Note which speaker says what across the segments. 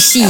Speaker 1: FG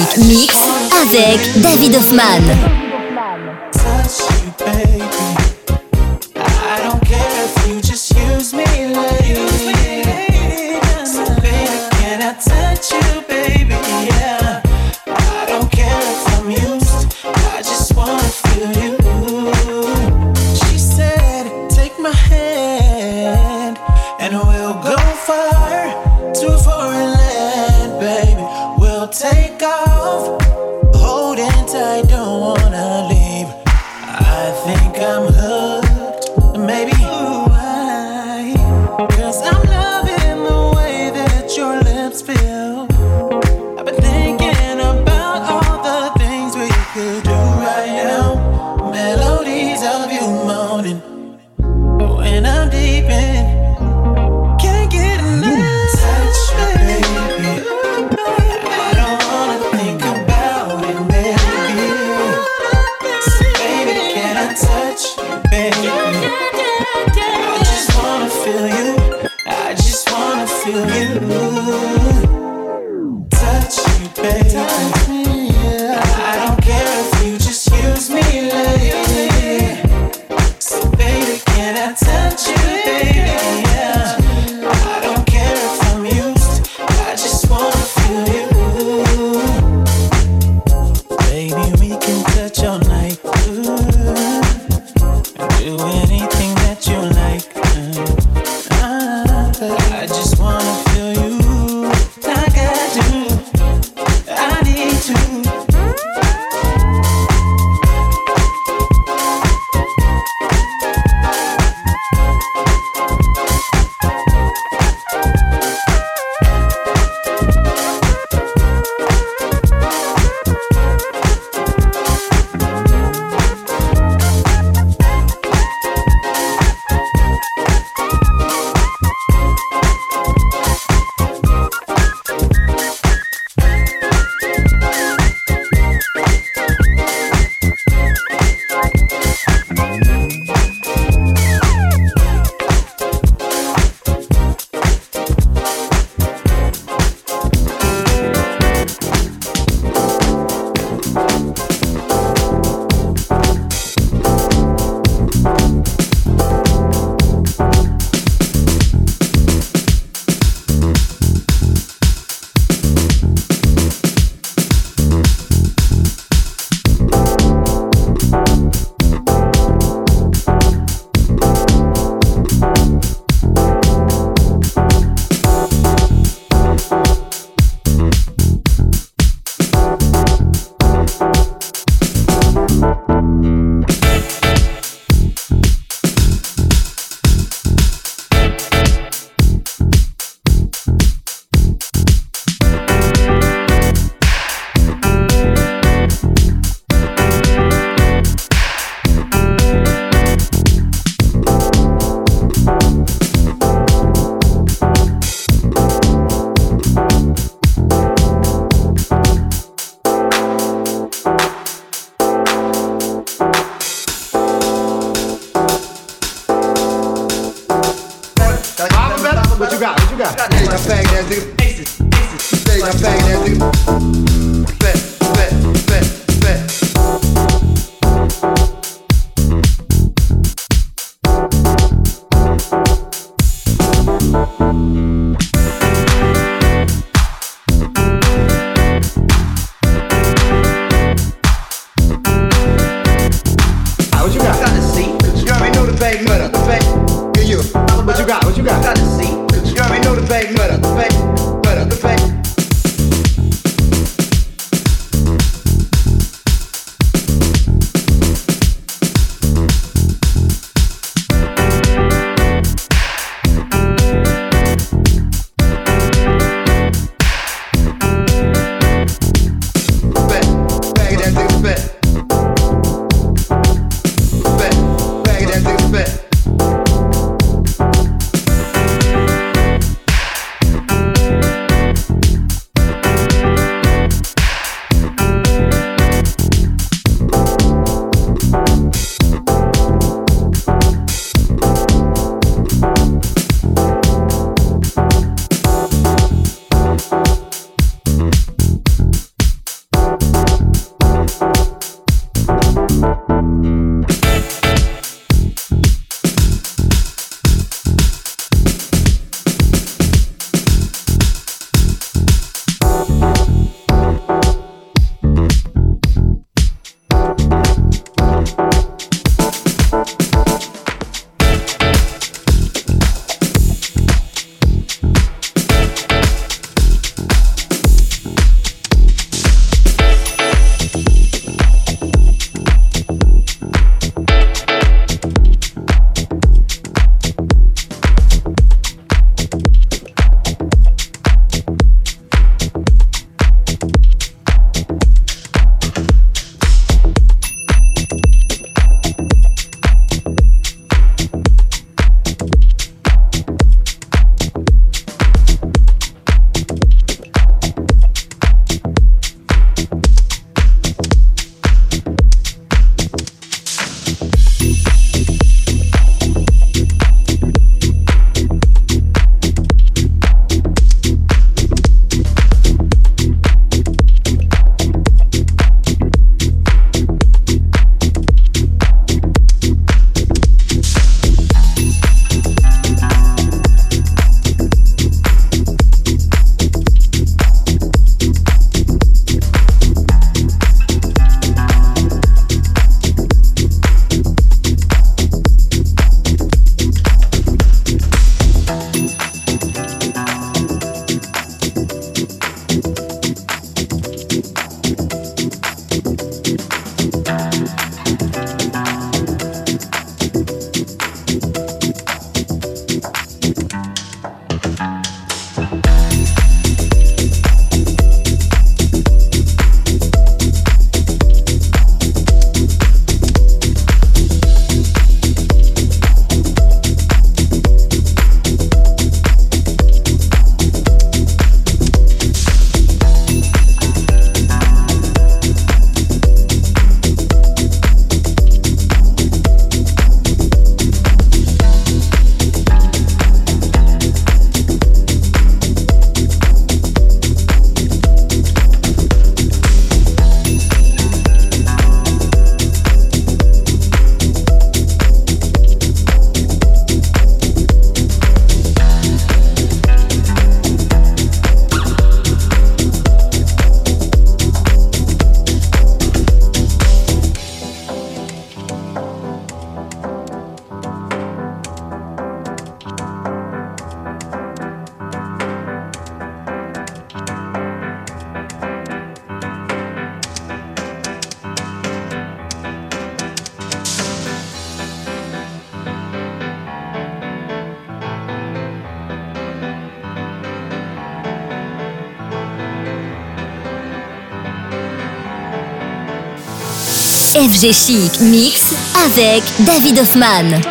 Speaker 1: FG Mix avec David Hoffman.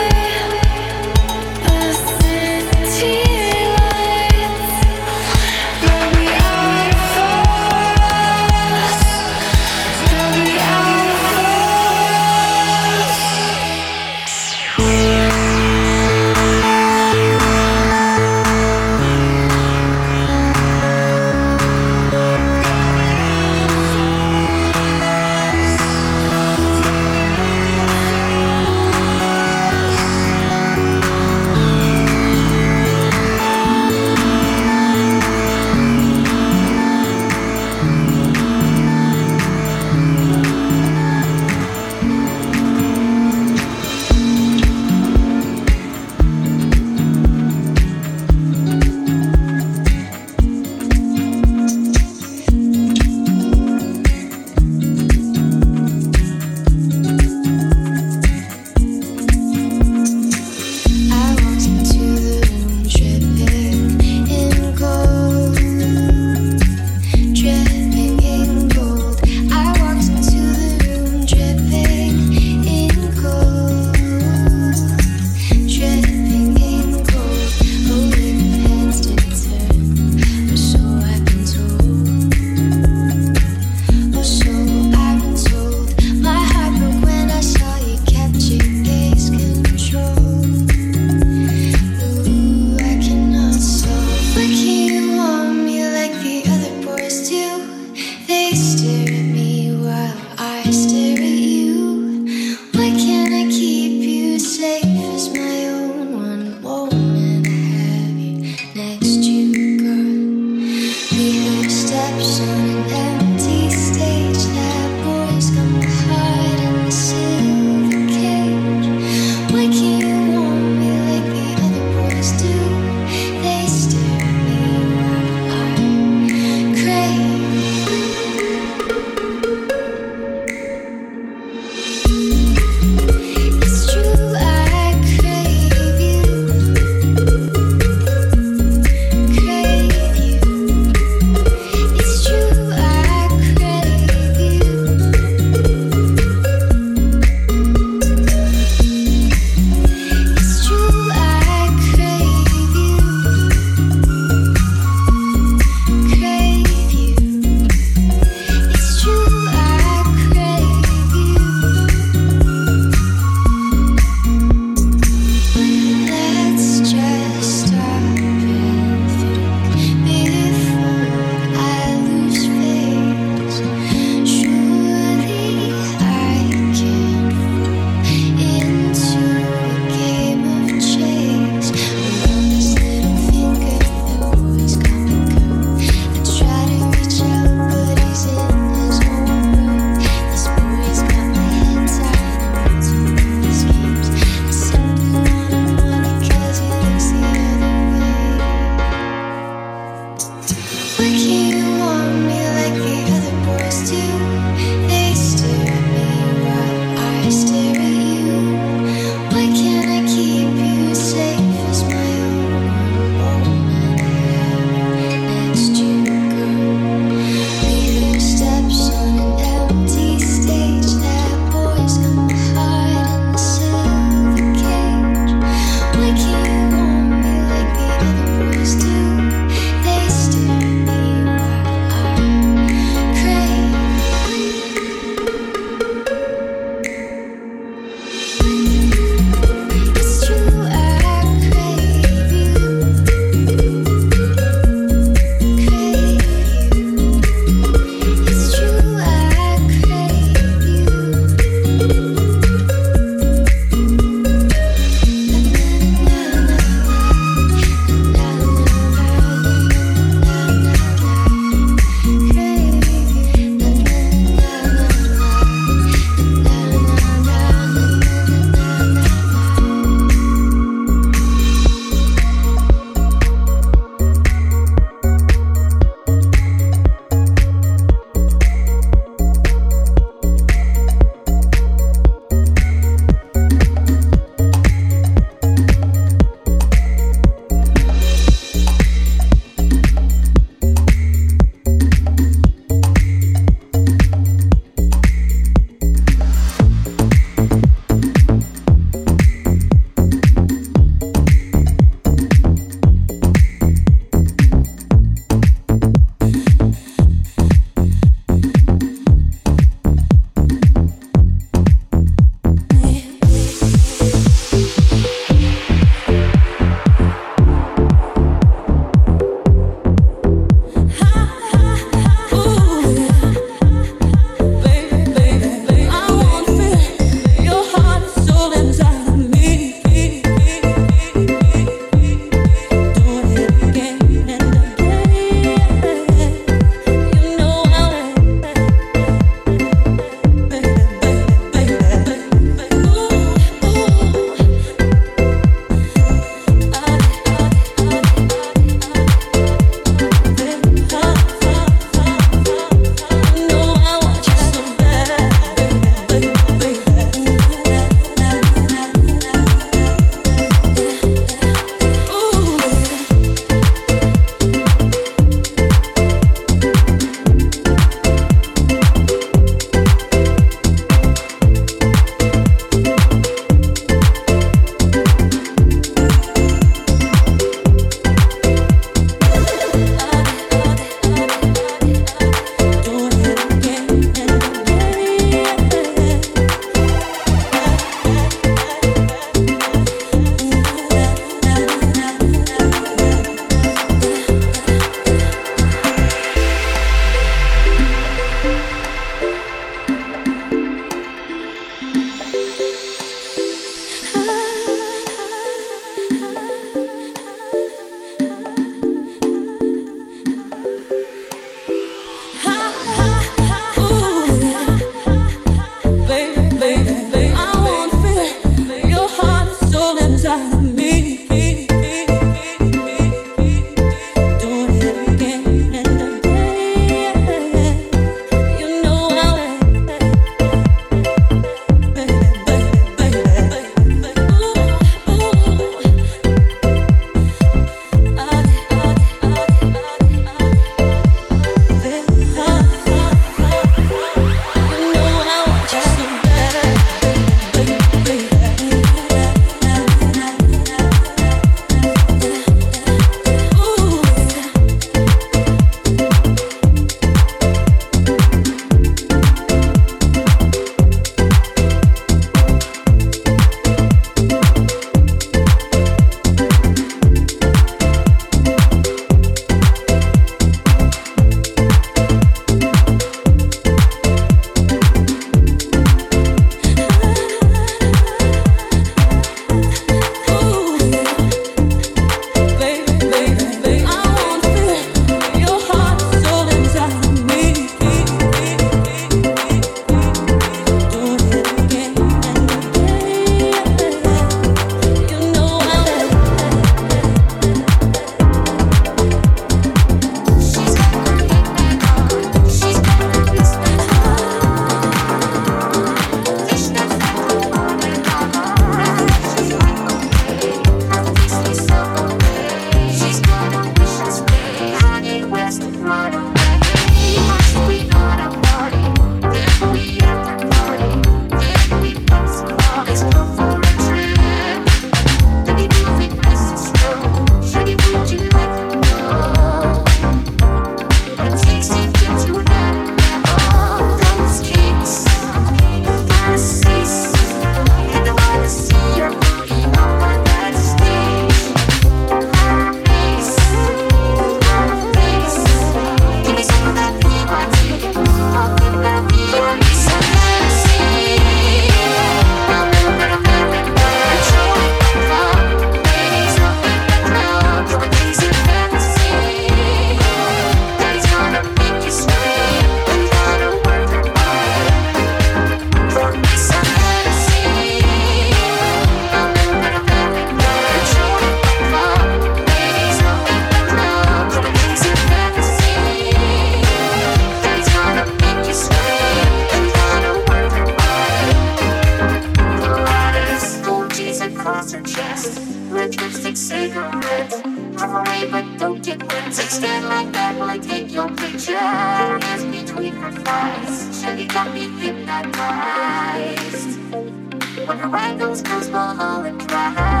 Speaker 2: hands extend like that will take your picture. Hands between her thighs, she got me hypnotized. When Wonder why those we'll all and dry.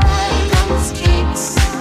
Speaker 2: Those kicks.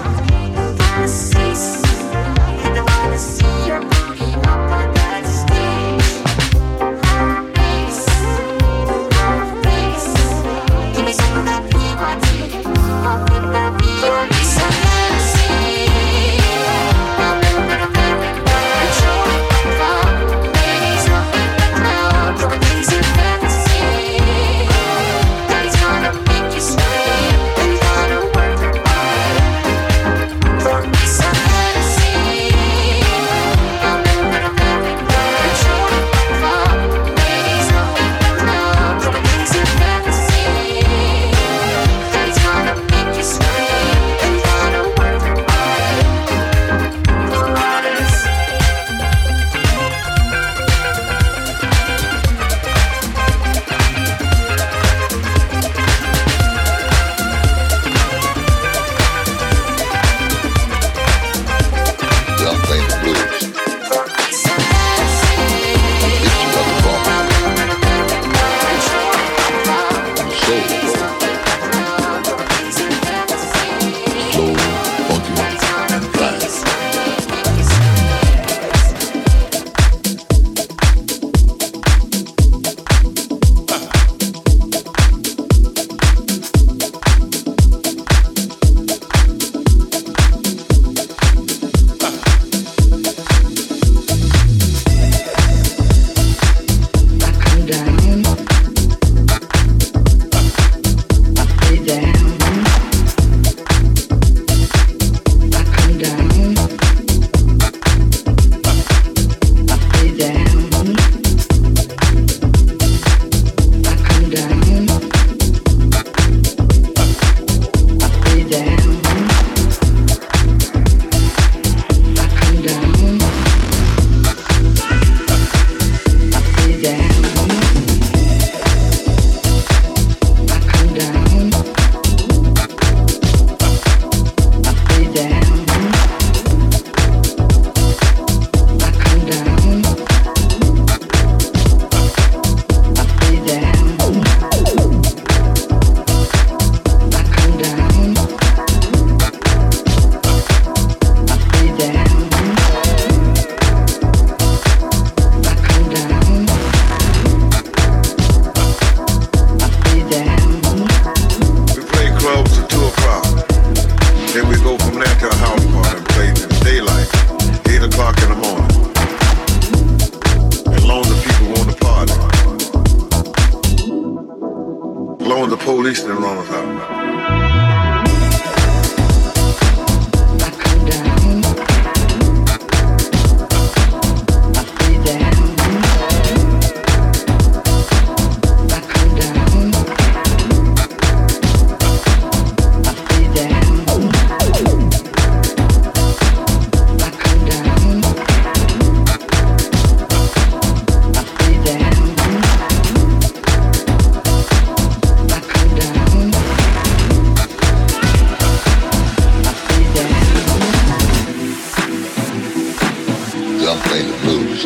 Speaker 3: down playing the blues,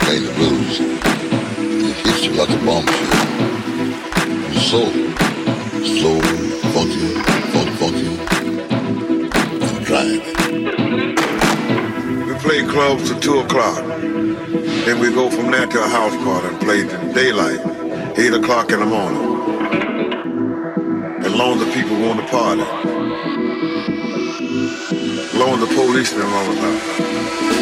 Speaker 3: playing the blues. It hits you like a bombshell. It's so slow, funky, funk, funky, and.
Speaker 4: We play clubs till two o'clock. Then we go from there to a house party and play till daylight, eight o'clock in the morning. As long as the people want to party blowing the police all the.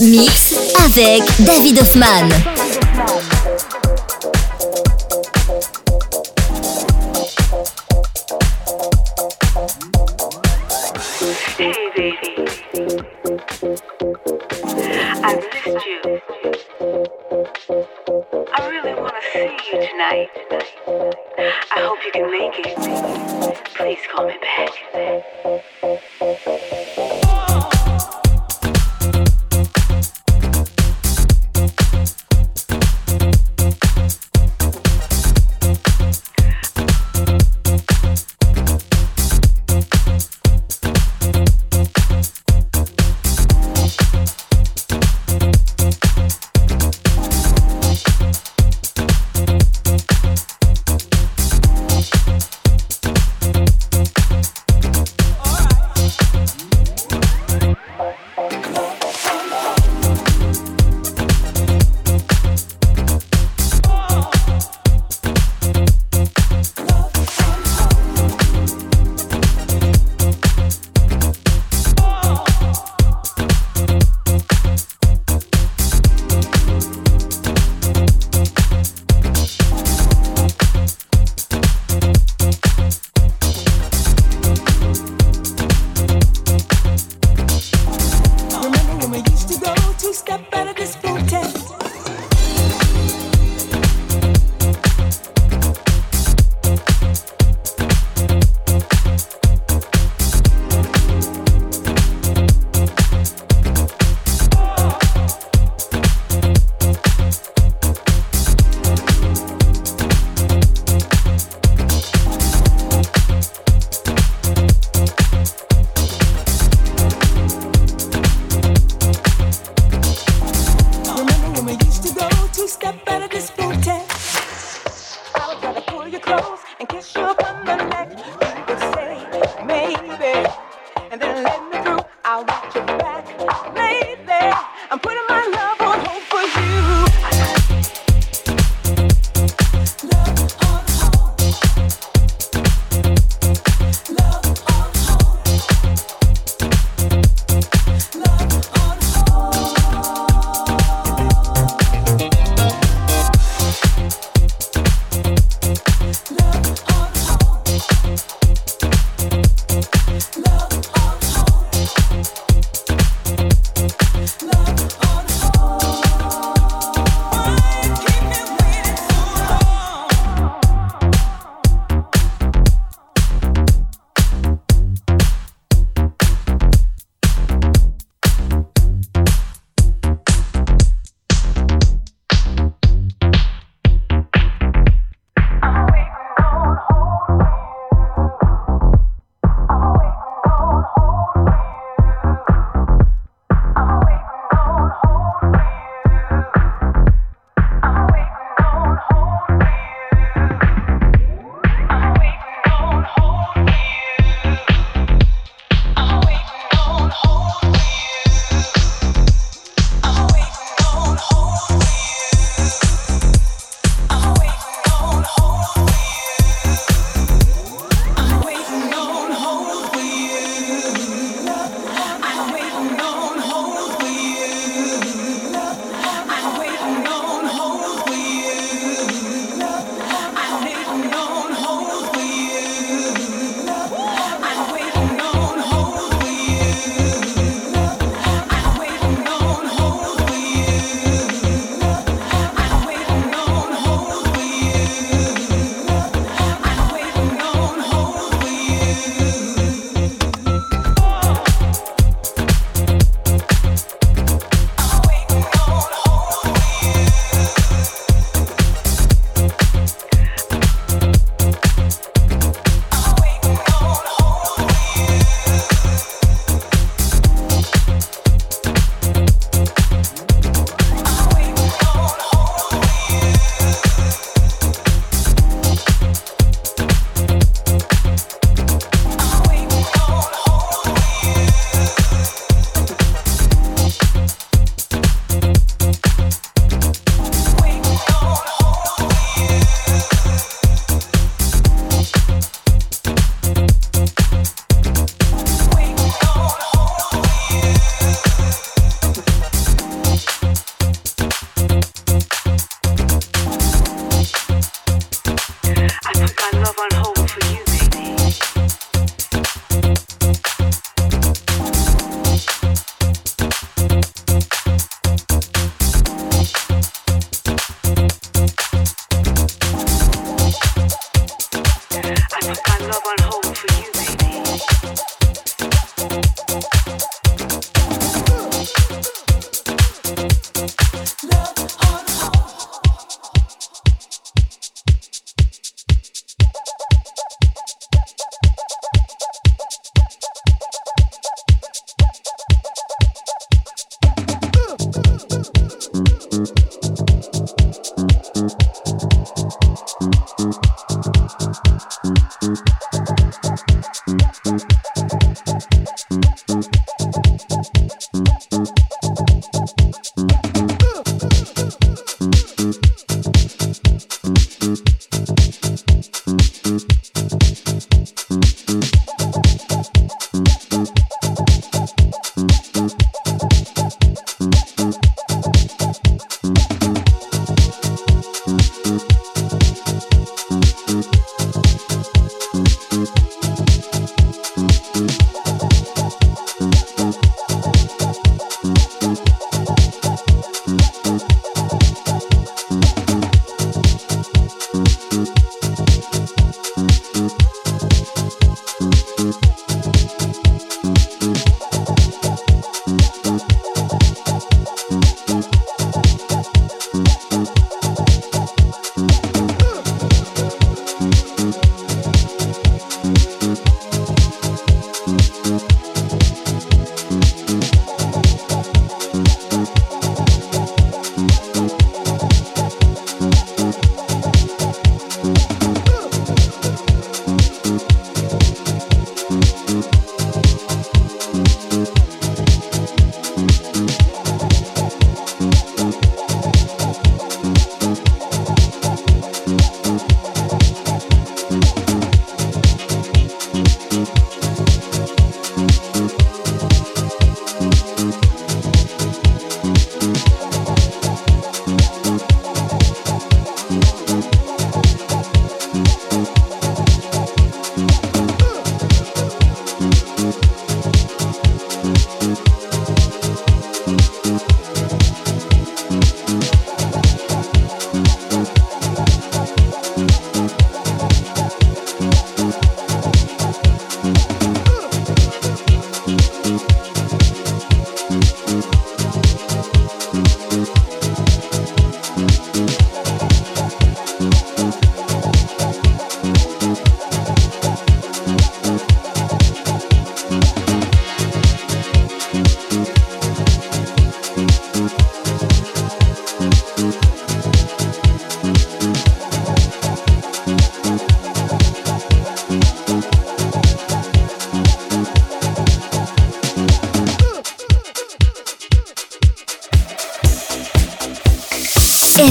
Speaker 1: Mix avec David Hoffman.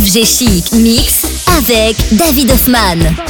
Speaker 1: FG Chic Mix avec David Hoffman.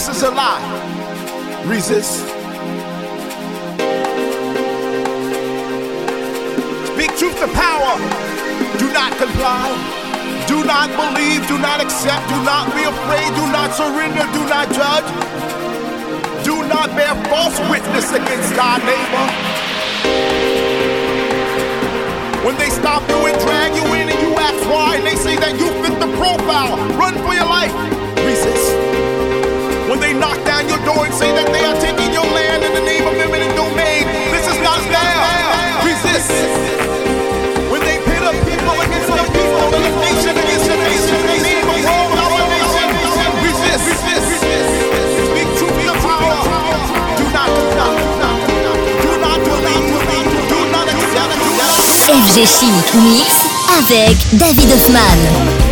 Speaker 5: This is a lie. Resist. Speak truth to power. Do not comply. Do not believe. Do not accept. Do not be afraid. Do not surrender. Do not judge. Do not bear false witness against thy neighbor. When they stop you and drag you in and you ask why, and they say that you fit the profile, run for your life. Your door and say that they are taking your land in the name of eminent domain, this is not fair. Resist. When they pit up people against the people, the nation against the nation, the name of world domination, resist. resist.
Speaker 1: FG Chic Mix avec David Hoffman.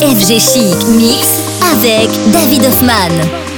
Speaker 1: FG Chic Mix avec David Hoffman.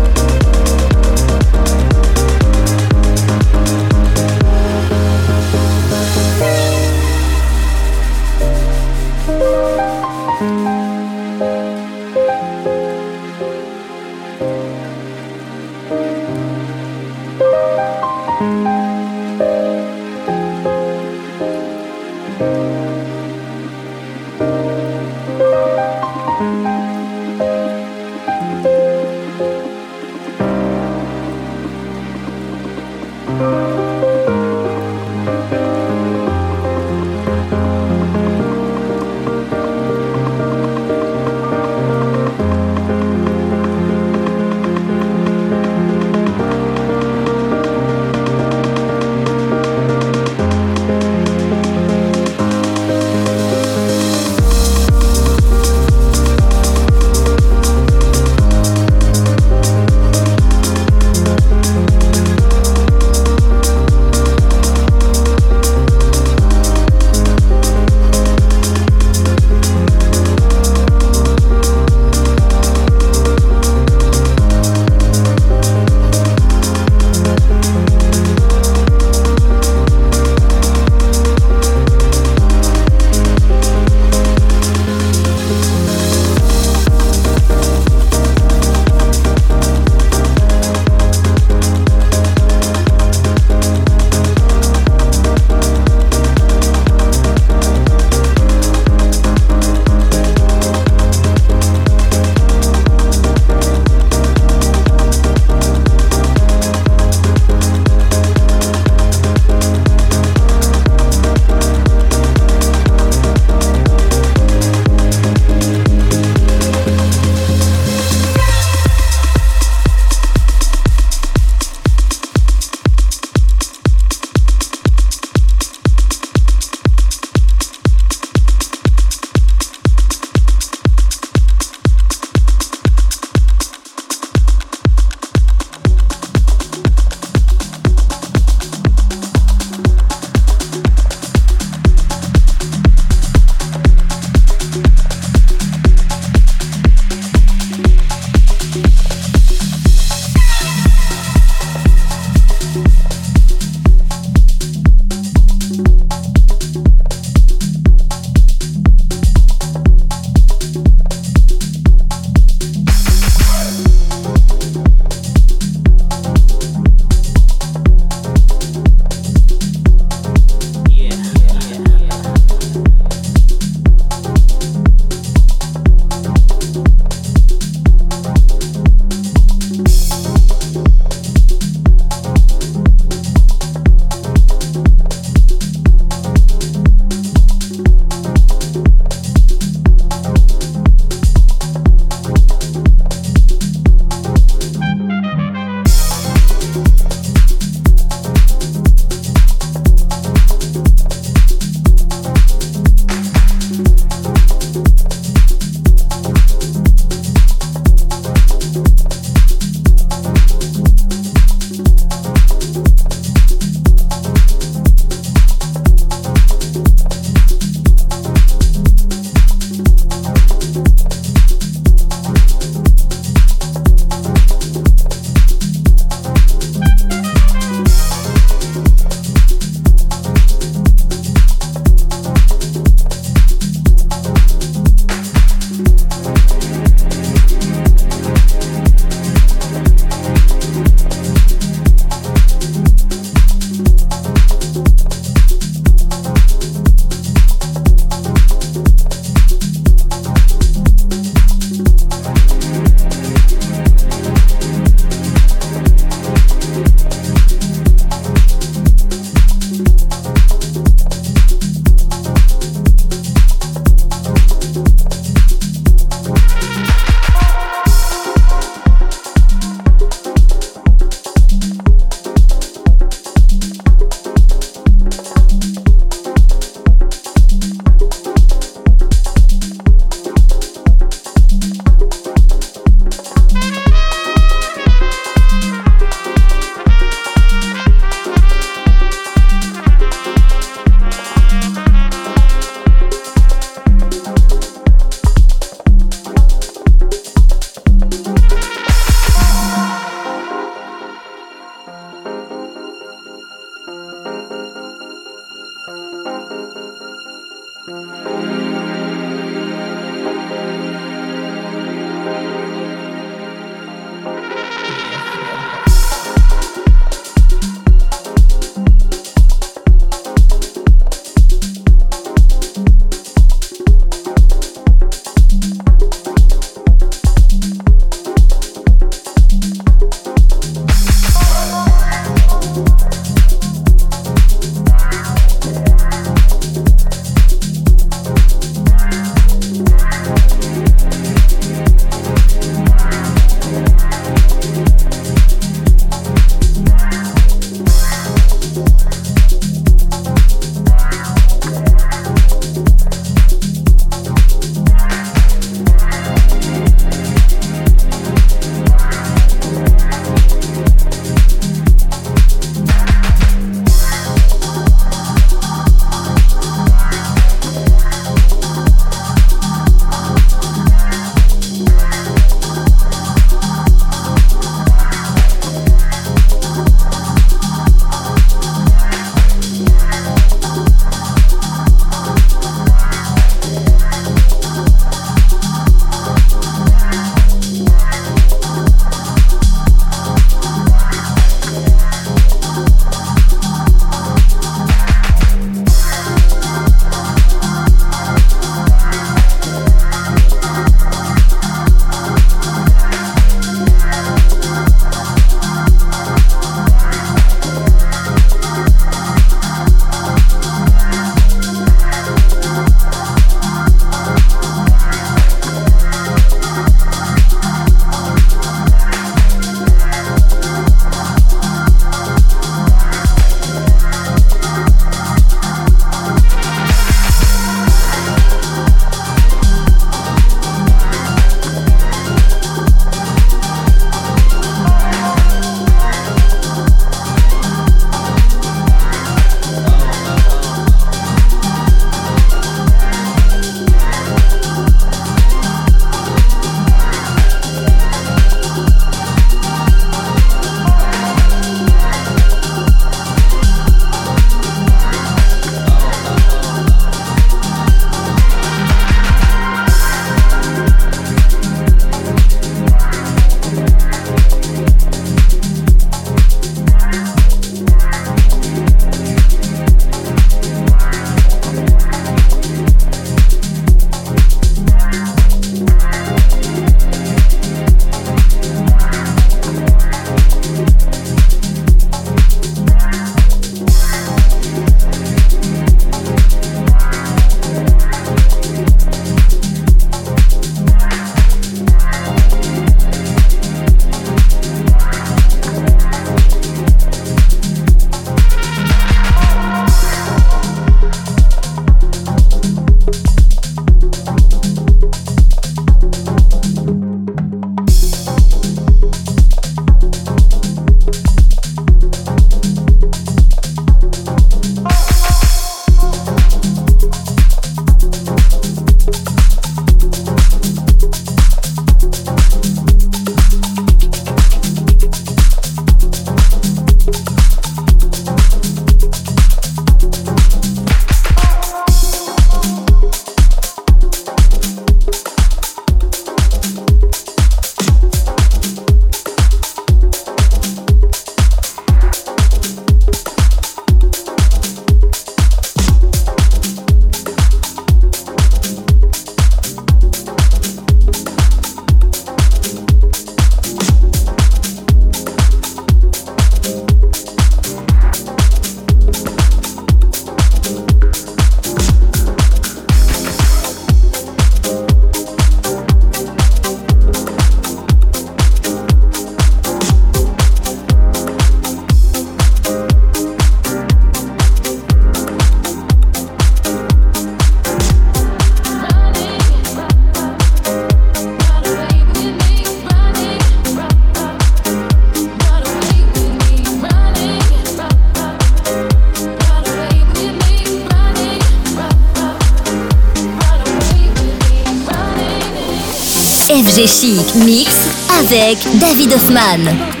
Speaker 1: Mix avec David Hoffman.